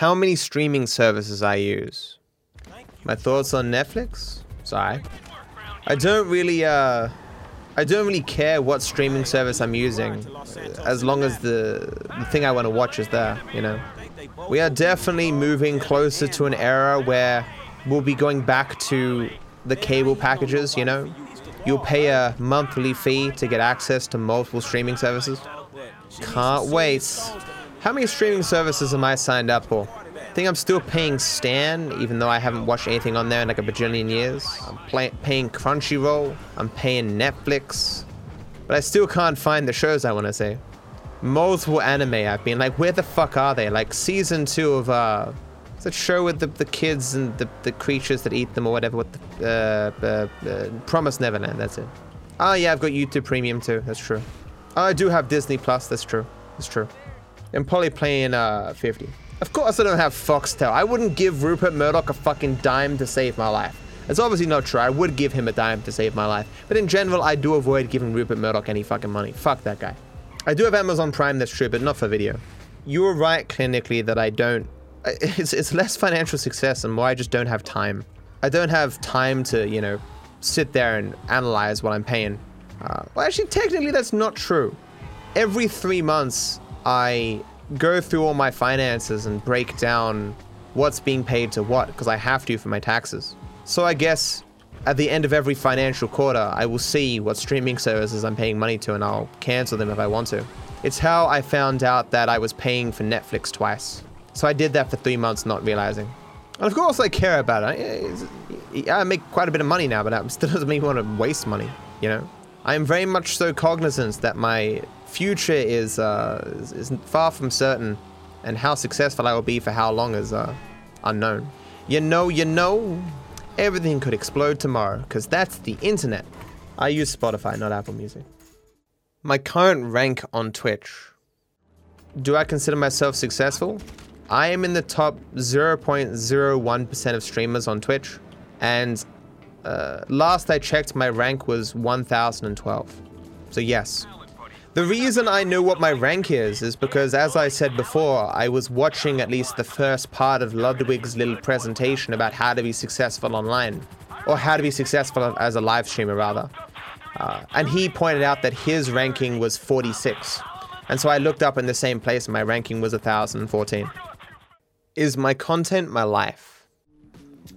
How many streaming services I use? My thoughts on Netflix? Sorry. I don't really, uh, I don't really care what streaming service I'm using, as long as the, the thing I want to watch is there, you know? We are definitely moving closer to an era where we'll be going back to the cable packages, you know? You'll pay a monthly fee to get access to multiple streaming services. Can't wait. How many streaming services am I signed up for? I think I'm still paying Stan, even though I haven't watched anything on there in like a bajillion years. I'm play- paying Crunchyroll. I'm paying Netflix. But I still can't find the shows I want to see. Multiple anime I've been like, where the fuck are they? Like season two of uh, that show with the, the kids and the, the creatures that eat them or whatever. What the uh, uh, uh, Promise Neverland? That's it. Oh yeah, I've got YouTube Premium too. That's true. Oh, I do have Disney Plus. That's true. That's true. I'm probably playing uh 50. Of course I don't have Foxtel. I wouldn't give Rupert Murdoch a fucking dime to save my life. It's obviously not true. I would give him a dime to save my life. But in general, I do avoid giving Rupert Murdoch any fucking money. Fuck that guy. I do have Amazon Prime, that's true, but not for video. You were right clinically that I don't. It's, it's less financial success and more I just don't have time. I don't have time to, you know, sit there and analyze what I'm paying. Uh, well, actually, technically, that's not true. Every three months, I go through all my finances and break down what's being paid to what because I have to for my taxes. So I guess at the end of every financial quarter, I will see what streaming services I'm paying money to and I'll cancel them if I want to. It's how I found out that I was paying for Netflix twice. So I did that for three months, not realizing. And of course, I care about it. I, I make quite a bit of money now, but that still doesn't make me want to waste money, you know? I am very much so cognizant that my future is, uh, is, is far from certain, and how successful I will be for how long is uh, unknown. You know, you know, everything could explode tomorrow, because that's the internet. I use Spotify, not Apple Music. My current rank on Twitch. Do I consider myself successful? I am in the top 0.01% of streamers on Twitch, and uh, last I checked, my rank was 1012. So, yes. The reason I know what my rank is is because, as I said before, I was watching at least the first part of Ludwig's little presentation about how to be successful online, or how to be successful as a live streamer, rather. Uh, and he pointed out that his ranking was 46. And so I looked up in the same place and my ranking was 1014. Is my content my life?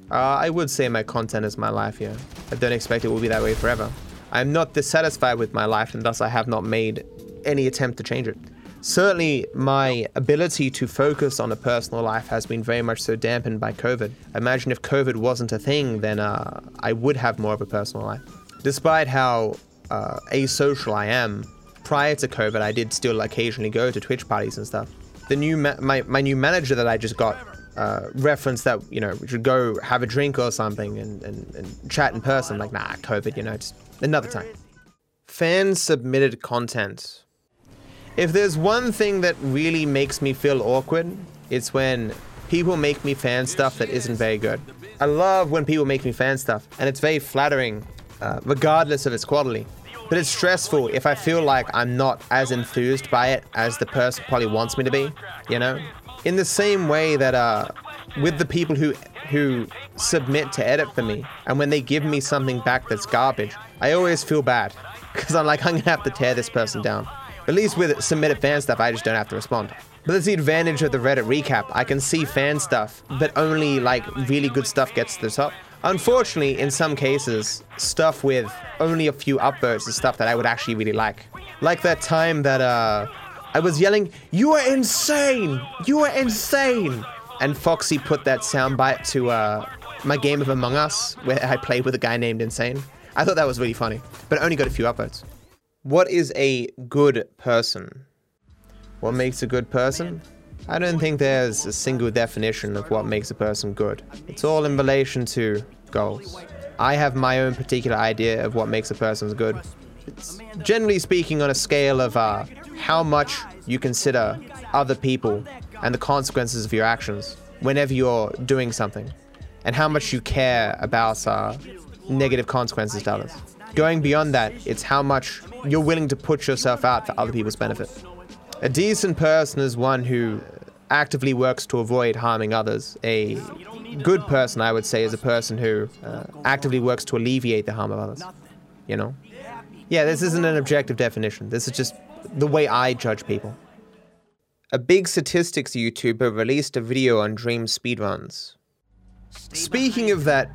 Uh, I would say my content is my life, yeah. I don't expect it will be that way forever. I'm not dissatisfied with my life, and thus I have not made any attempt to change it. Certainly, my ability to focus on a personal life has been very much so dampened by COVID. Imagine if COVID wasn't a thing, then uh, I would have more of a personal life. Despite how uh, asocial I am, prior to COVID, I did still occasionally go to Twitch parties and stuff. The new ma- my my new manager that I just got uh, referenced that you know we should go have a drink or something and, and, and chat in person. Like nah, COVID, you know, just another time. Fan submitted content. If there's one thing that really makes me feel awkward, it's when people make me fan stuff that isn't very good. I love when people make me fan stuff, and it's very flattering, uh, regardless of its quality. But it's stressful if I feel like I'm not as enthused by it as the person probably wants me to be, you know? In the same way that uh, with the people who who submit to edit for me, and when they give me something back that's garbage, I always feel bad because I'm like I'm gonna have to tear this person down. At least with submitted fan stuff, I just don't have to respond. But that's the advantage of the Reddit recap. I can see fan stuff, but only like really good stuff gets to the top. Unfortunately, in some cases, stuff with only a few upvotes is stuff that I would actually really like. Like that time that uh, I was yelling, "You are insane! You are insane!" And Foxy put that soundbite to uh, my game of Among Us, where I played with a guy named Insane. I thought that was really funny, but only got a few upvotes. What is a good person? What makes a good person? I don't think there's a single definition of what makes a person good. It's all in relation to goals. I have my own particular idea of what makes a person good. It's generally speaking on a scale of uh, how much you consider other people and the consequences of your actions whenever you're doing something, and how much you care about uh, negative consequences to others. Going beyond that, it's how much you're willing to put yourself out for other people's benefit. A decent person is one who actively works to avoid harming others. A good person, I would say, is a person who uh, actively works to alleviate the harm of others. You know? Yeah, this isn't an objective definition. This is just the way I judge people. A big statistics YouTuber released a video on Dream speedruns. Speaking of that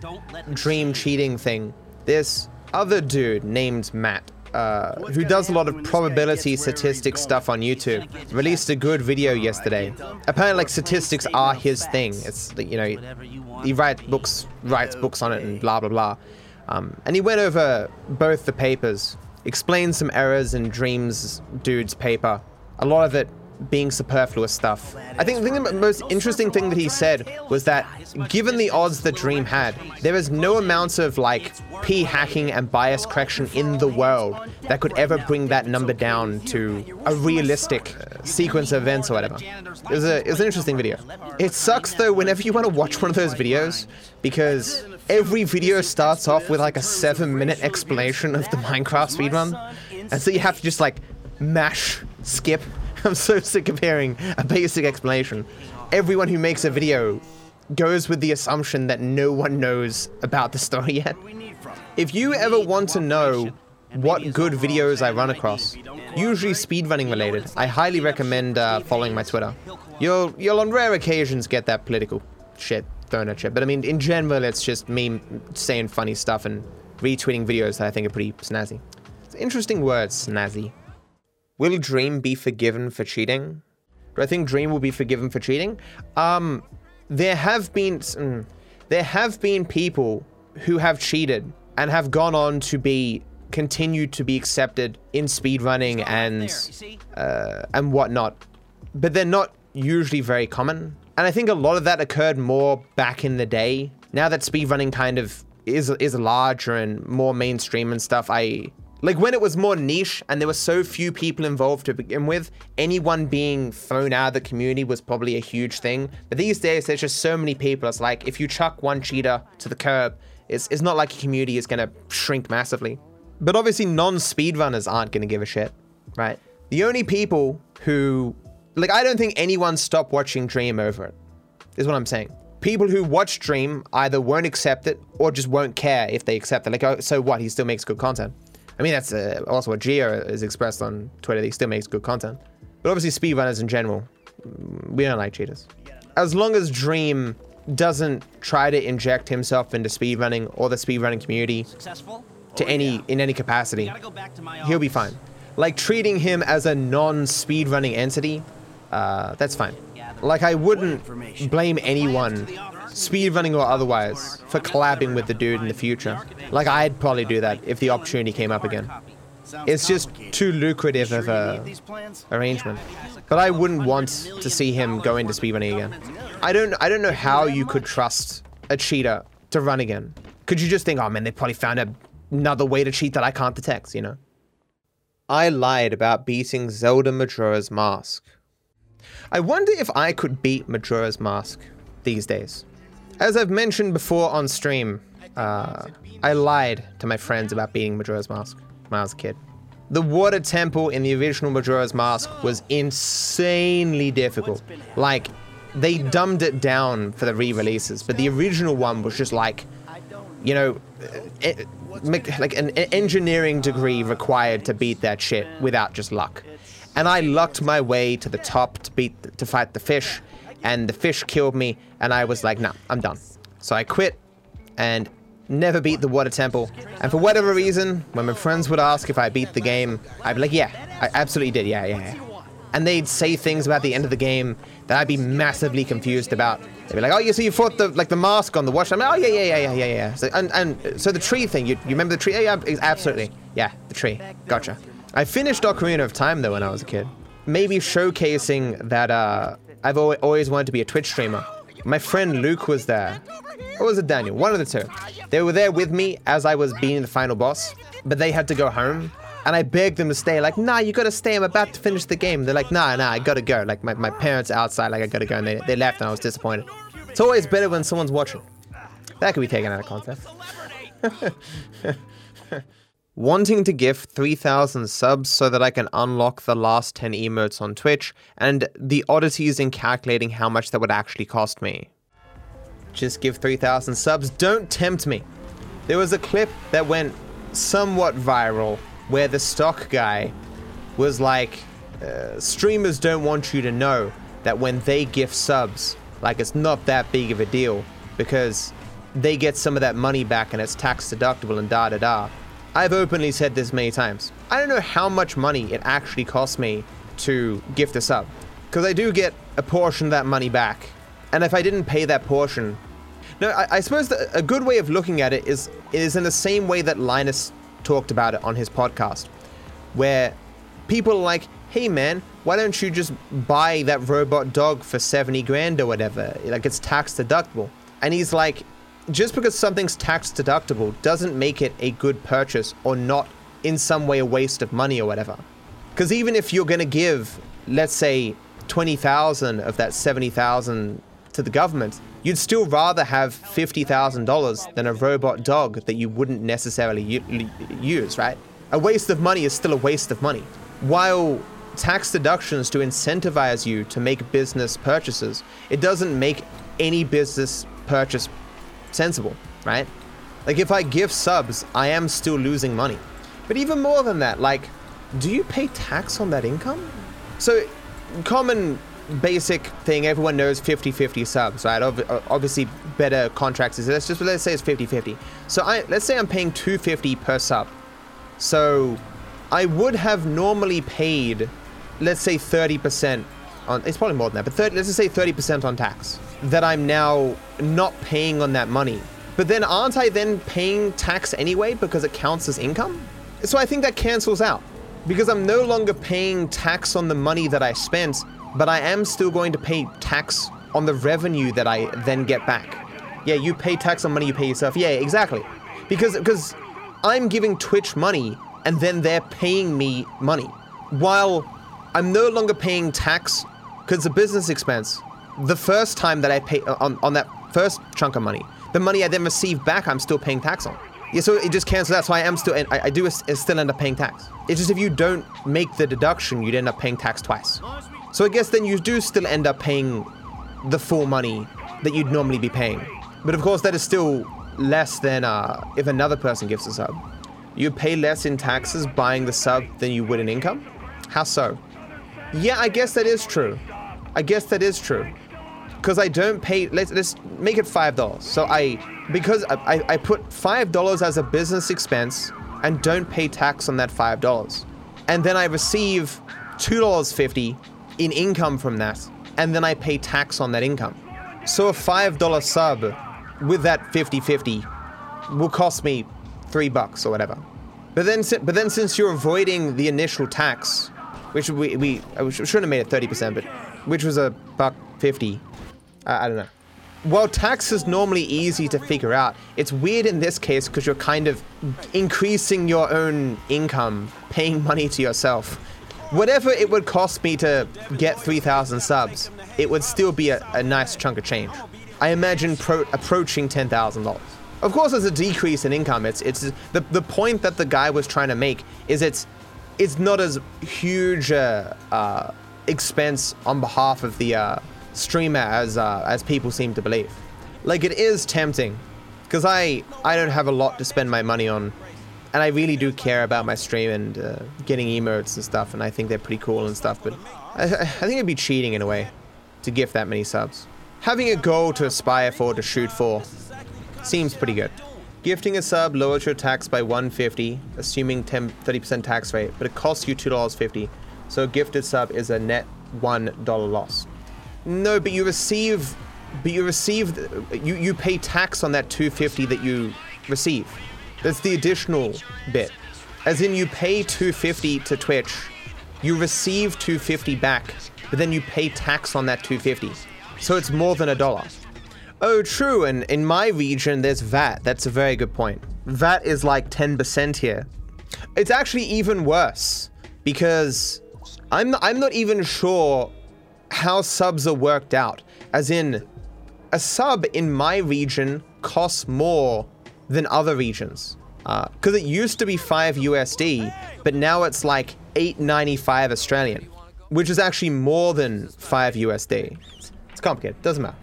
Dream cheating thing, this other dude named Matt uh, who does a lot of probability statistics stuff on YouTube, released a good video yesterday. Apparently, like statistics are his thing. It's you know, he writes books, writes books on it, and blah blah blah. Um, and he went over both the papers, explained some errors in Dreams dude's paper. A lot of it being superfluous stuff. I think, the most interesting thing that he said was that given the odds that Dream had, there is no amount of like p hacking and bias correction in the world that could ever bring that number down to a realistic sequence of events or whatever. It was, a, it was an interesting video. It sucks though whenever you want to watch one of those videos because every video starts off with like a seven minute explanation of the Minecraft speedrun. And so you have to just like mash skip I'm so sick of hearing a basic explanation. Everyone who makes a video goes with the assumption that no one knows about the story yet. If you ever want to know what good videos I run across, usually speedrunning related, I highly recommend uh, following my Twitter. You'll, you'll on rare occasions get that political shit thrown at you, but I mean, in general, it's just me saying funny stuff and retweeting videos that I think are pretty snazzy. It's interesting words, snazzy. Will Dream be forgiven for cheating? Do I think Dream will be forgiven for cheating? Um, there have been mm, there have been people who have cheated and have gone on to be continued to be accepted in speedrunning and uh, and whatnot, but they're not usually very common. And I think a lot of that occurred more back in the day. Now that speedrunning kind of is is larger and more mainstream and stuff, I like when it was more niche and there were so few people involved to begin with, anyone being thrown out of the community was probably a huge thing. But these days, there's just so many people. It's like if you chuck one cheater to the curb, it's, it's not like a community is going to shrink massively. But obviously, non speedrunners aren't going to give a shit, right? The only people who, like, I don't think anyone stopped watching Dream over it, is what I'm saying. People who watch Dream either won't accept it or just won't care if they accept it. Like, oh, so what? He still makes good content. I mean, that's uh, also what Geo is expressed on Twitter. He still makes good content. But obviously, speedrunners in general, we don't like cheaters. As long as Dream doesn't try to inject himself into speedrunning or the speedrunning community Successful? to oh, any yeah. in any capacity, he'll be fine. Like treating him as a non-speedrunning entity, uh, that's fine. Like I wouldn't blame anyone speedrunning or otherwise, for collabing with the dude in the future. Like, I'd probably do that if the opportunity came up again. It's just too lucrative of a arrangement. But I wouldn't want to see him go into speedrunning again. I don't I don't know how you could trust a cheater to run again. Could you just think, oh man, they probably found a, another way to cheat that I can't detect, you know? I lied about beating Zelda Majora's Mask. I wonder if I could beat Majora's Mask these days. As I've mentioned before on stream, uh, I lied to my friends about beating Majora's Mask when I was a kid. The water temple in the original Majora's Mask was insanely difficult. Like, they dumbed it down for the re-releases, but the original one was just like, you know, it, like an engineering degree required to beat that shit without just luck. And I lucked my way to the top to beat to fight the fish, and the fish killed me, and I was like, nah, I'm done. So I quit and never beat the water temple. And for whatever reason, when my friends would ask if I beat the game, I'd be like, yeah, I absolutely did, yeah, yeah, yeah. And they'd say things about the end of the game that I'd be massively confused about. They'd be like, oh, yeah, so you fought the like the mask on the watch. I'm like, oh, yeah, yeah, yeah, yeah, yeah, yeah. So, and, and so the tree thing, you, you remember the tree? Yeah, yeah, absolutely. Yeah, the tree. Gotcha. I finished Ocarina of Time, though, when I was a kid. Maybe showcasing that uh, I've always wanted to be a Twitch streamer. My friend Luke was there. Or was it Daniel? One of the two. They were there with me as I was beating the final boss, but they had to go home. And I begged them to stay, like, nah, you gotta stay, I'm about to finish the game. They're like, nah, nah, I gotta go. Like, my, my parents are outside, like, I gotta go. And they, they left, and I was disappointed. It's always better when someone's watching. That could be taken out of context. wanting to gift 3,000 subs so that I can unlock the last 10 emotes on Twitch, and the oddities in calculating how much that would actually cost me. Just give 3,000 subs, don't tempt me. There was a clip that went somewhat viral where the stock guy was like, uh, streamers don't want you to know that when they gift subs, like it's not that big of a deal because they get some of that money back and it's tax deductible and da da da. I've openly said this many times. I don't know how much money it actually costs me to gift a sub because I do get a portion of that money back. And if I didn't pay that portion, no, I, I suppose a good way of looking at it is is in the same way that Linus talked about it on his podcast, where people are like, "Hey man, why don't you just buy that robot dog for 70 grand or whatever? Like it's tax deductible." And he's like, just because something's tax deductible doesn't make it a good purchase or not in some way a waste of money or whatever. Because even if you're going to give, let's say, 20,000 of that 70,000 to the government, you'd still rather have $50,000 than a robot dog that you wouldn't necessarily use, right? A waste of money is still a waste of money. While tax deductions to incentivize you to make business purchases, it doesn't make any business purchase sensible, right? Like if I give subs, I am still losing money. But even more than that, like, do you pay tax on that income? So, common basic thing everyone knows 50-50 subs right obviously better contracts is let's just let's say it's 50-50 so i let's say i'm paying 250 per sub so i would have normally paid let's say 30% on it's probably more than that but 30, let's just say 30% on tax that I'm now not paying on that money. But then aren't I then paying tax anyway because it counts as income? So I think that cancels out because I'm no longer paying tax on the money that I spent, but I am still going to pay tax on the revenue that I then get back. Yeah, you pay tax on money you pay yourself. Yeah, exactly. Because because I'm giving Twitch money and then they're paying me money. While I'm no longer paying tax because a business expense the first time that I pay uh, on, on that first chunk of money, the money I then receive back, I'm still paying tax on. Yeah, so it just cancels out. So I am still, I, I do still end up paying tax. It's just if you don't make the deduction, you'd end up paying tax twice. So I guess then you do still end up paying the full money that you'd normally be paying. But of course, that is still less than uh, if another person gives a sub. You pay less in taxes buying the sub than you would in income? How so? Yeah, I guess that is true. I guess that is true because I don't pay. Let's let's make it five dollars. So I because I, I put five dollars as a business expense and don't pay tax on that five dollars, and then I receive two dollars fifty in income from that, and then I pay tax on that income. So a five dollar sub with that 50-50 will cost me three bucks or whatever. But then, but then since you're avoiding the initial tax, which we we I shouldn't have made it 30%, but which was a buck 50 I, I don't know. While tax is normally easy to figure out, it's weird in this case because you're kind of increasing your own income, paying money to yourself. Whatever it would cost me to get 3,000 subs, it would still be a, a nice chunk of change. I imagine pro- approaching $10,000. Of course, there's a decrease in income. It's it's the the point that the guy was trying to make is it's it's not as huge a uh, expense on behalf of the uh, streamer as uh, as people seem to believe. Like it is tempting, because I I don't have a lot to spend my money on, and I really do care about my stream and uh, getting emotes and stuff, and I think they're pretty cool and stuff. But I, I think it'd be cheating in a way to gift that many subs. Having a goal to aspire for, to shoot for, seems pretty good. Gifting a sub lowers your tax by 150, assuming 10, 30% tax rate, but it costs you $2.50. So gifted sub is a net $1 loss. No, but you receive, but you receive, you you pay tax on that 250 that you receive. That's the additional bit. As in, you pay 250 to Twitch, you receive 250 back, but then you pay tax on that 250. So it's more than a dollar. Oh, true. And in my region, there's VAT. That's a very good point. VAT is like 10% here. It's actually even worse because I'm I'm not even sure how subs are worked out. As in, a sub in my region costs more than other regions. Because uh, it used to be 5 USD, but now it's like 8.95 Australian, which is actually more than 5 USD. It's, it's complicated, doesn't matter.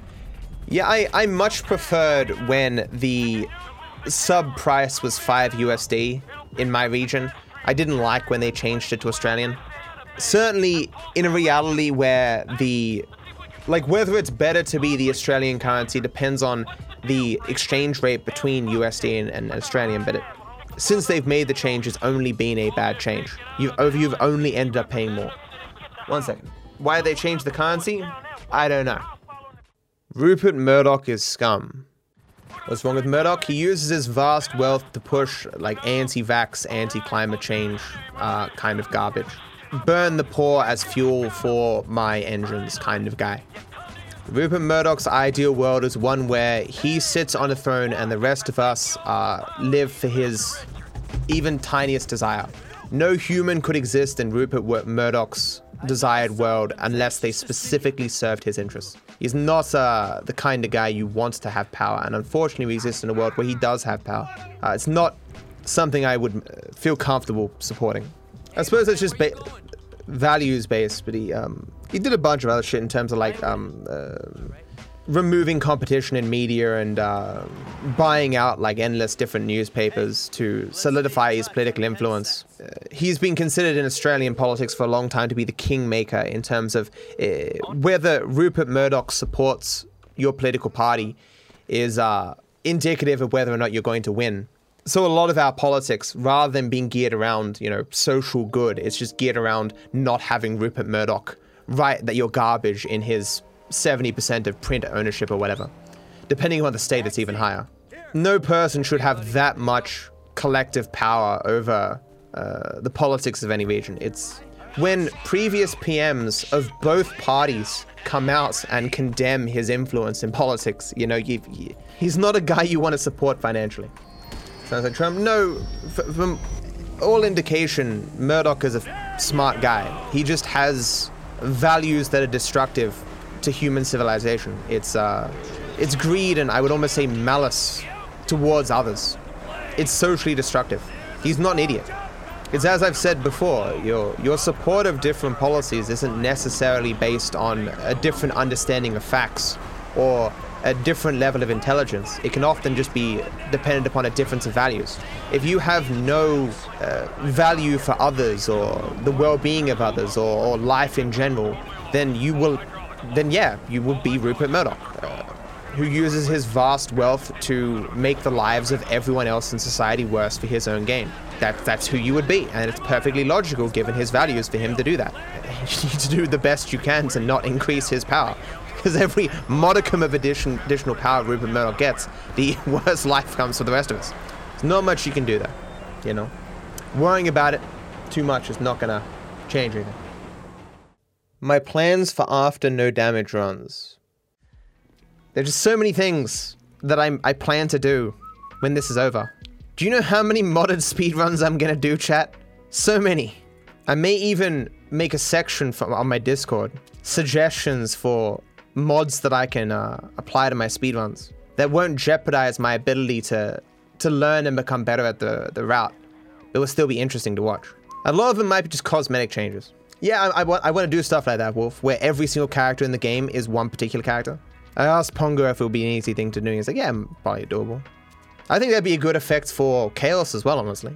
Yeah, I, I much preferred when the sub price was 5 USD in my region. I didn't like when they changed it to Australian. Certainly, in a reality where the. Like, whether it's better to be the Australian currency depends on the exchange rate between USD and, and Australian, but it, since they've made the change, it's only been a bad change. You've, you've only ended up paying more. One second. Why they changed the currency? I don't know. Rupert Murdoch is scum. What's wrong with Murdoch? He uses his vast wealth to push like anti-vax, anti-climate change uh, kind of garbage. Burn the poor as fuel for my engines kind of guy. Rupert Murdoch's ideal world is one where he sits on a throne and the rest of us uh, live for his even tiniest desire. No human could exist in Rupert Murdoch's desired world unless they specifically served his interests. He's not uh, the kind of guy you want to have power, and unfortunately, we exist in a world where he does have power. Uh, it's not something I would uh, feel comfortable supporting. I suppose it's just ba- values based, but he um, he did a bunch of other shit in terms of like um, uh, removing competition in media and uh, buying out like endless different newspapers to solidify his political influence. Uh, he's been considered in Australian politics for a long time to be the kingmaker in terms of uh, whether Rupert Murdoch supports your political party is uh, indicative of whether or not you're going to win. So a lot of our politics, rather than being geared around, you know, social good, it's just geared around not having Rupert Murdoch write that you're garbage in his 70% of print ownership or whatever. Depending on the state, it's even higher. No person should have that much collective power over uh, the politics of any region. It's when previous PMs of both parties come out and condemn his influence in politics, you know, you, you, he's not a guy you want to support financially. Sounds like Trump. No, from all indication, Murdoch is a smart guy. He just has values that are destructive to human civilization. It's uh, it's greed and I would almost say malice towards others. It's socially destructive. He's not an idiot. It's as I've said before, your your support of different policies isn't necessarily based on a different understanding of facts or a different level of intelligence. It can often just be dependent upon a difference of values. If you have no uh, value for others or the well-being of others or, or life in general, then you will then yeah, you would be Rupert Murdoch, uh, who uses his vast wealth to make the lives of everyone else in society worse for his own gain. That, that's who you would be, and it's perfectly logical given his values for him to do that. You need to do the best you can to not increase his power. Because every modicum of addition, additional power Rupert Murdoch gets, the worse life comes for the rest of us. There's not much you can do there, you know? Worrying about it too much is not gonna change anything. My plans for after no damage runs. There's just so many things that I, I plan to do when this is over. Do you know how many modded speedruns I'm gonna do, chat? So many. I may even make a section for, on my Discord. Suggestions for mods that I can uh, apply to my speedruns that won't jeopardize my ability to to learn and become better at the, the route. It will still be interesting to watch. A lot of them might be just cosmetic changes. Yeah, I, I, want, I want to do stuff like that, Wolf, where every single character in the game is one particular character. I asked Pongo if it would be an easy thing to do, and he's like, yeah, probably doable. I think that'd be a good effect for Chaos as well, honestly.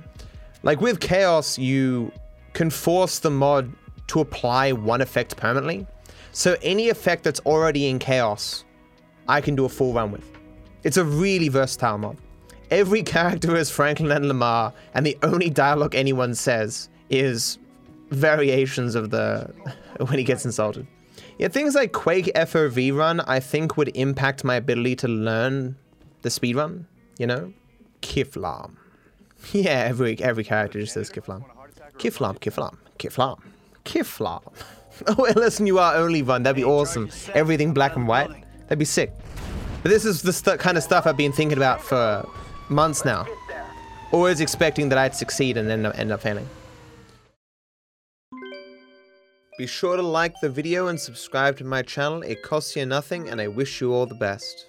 Like with Chaos, you can force the mod to apply one effect permanently. So any effect that's already in Chaos, I can do a full run with. It's a really versatile mod. Every character is Franklin and Lamar, and the only dialogue anyone says is variations of the when he gets insulted. Yeah, things like Quake FOV run, I think would impact my ability to learn the speed run. You know, Kifflom. Yeah, every every character just says Kifflom. Kifflom, Kifflom, Kifflom, Kifflom. Oh, listen, you are only one. That'd be awesome. Everything black and white. That'd be sick. But this is the kind of stuff I've been thinking about for months now. Always expecting that I'd succeed and end up, end up failing. Be sure to like the video and subscribe to my channel. It costs you nothing and I wish you all the best.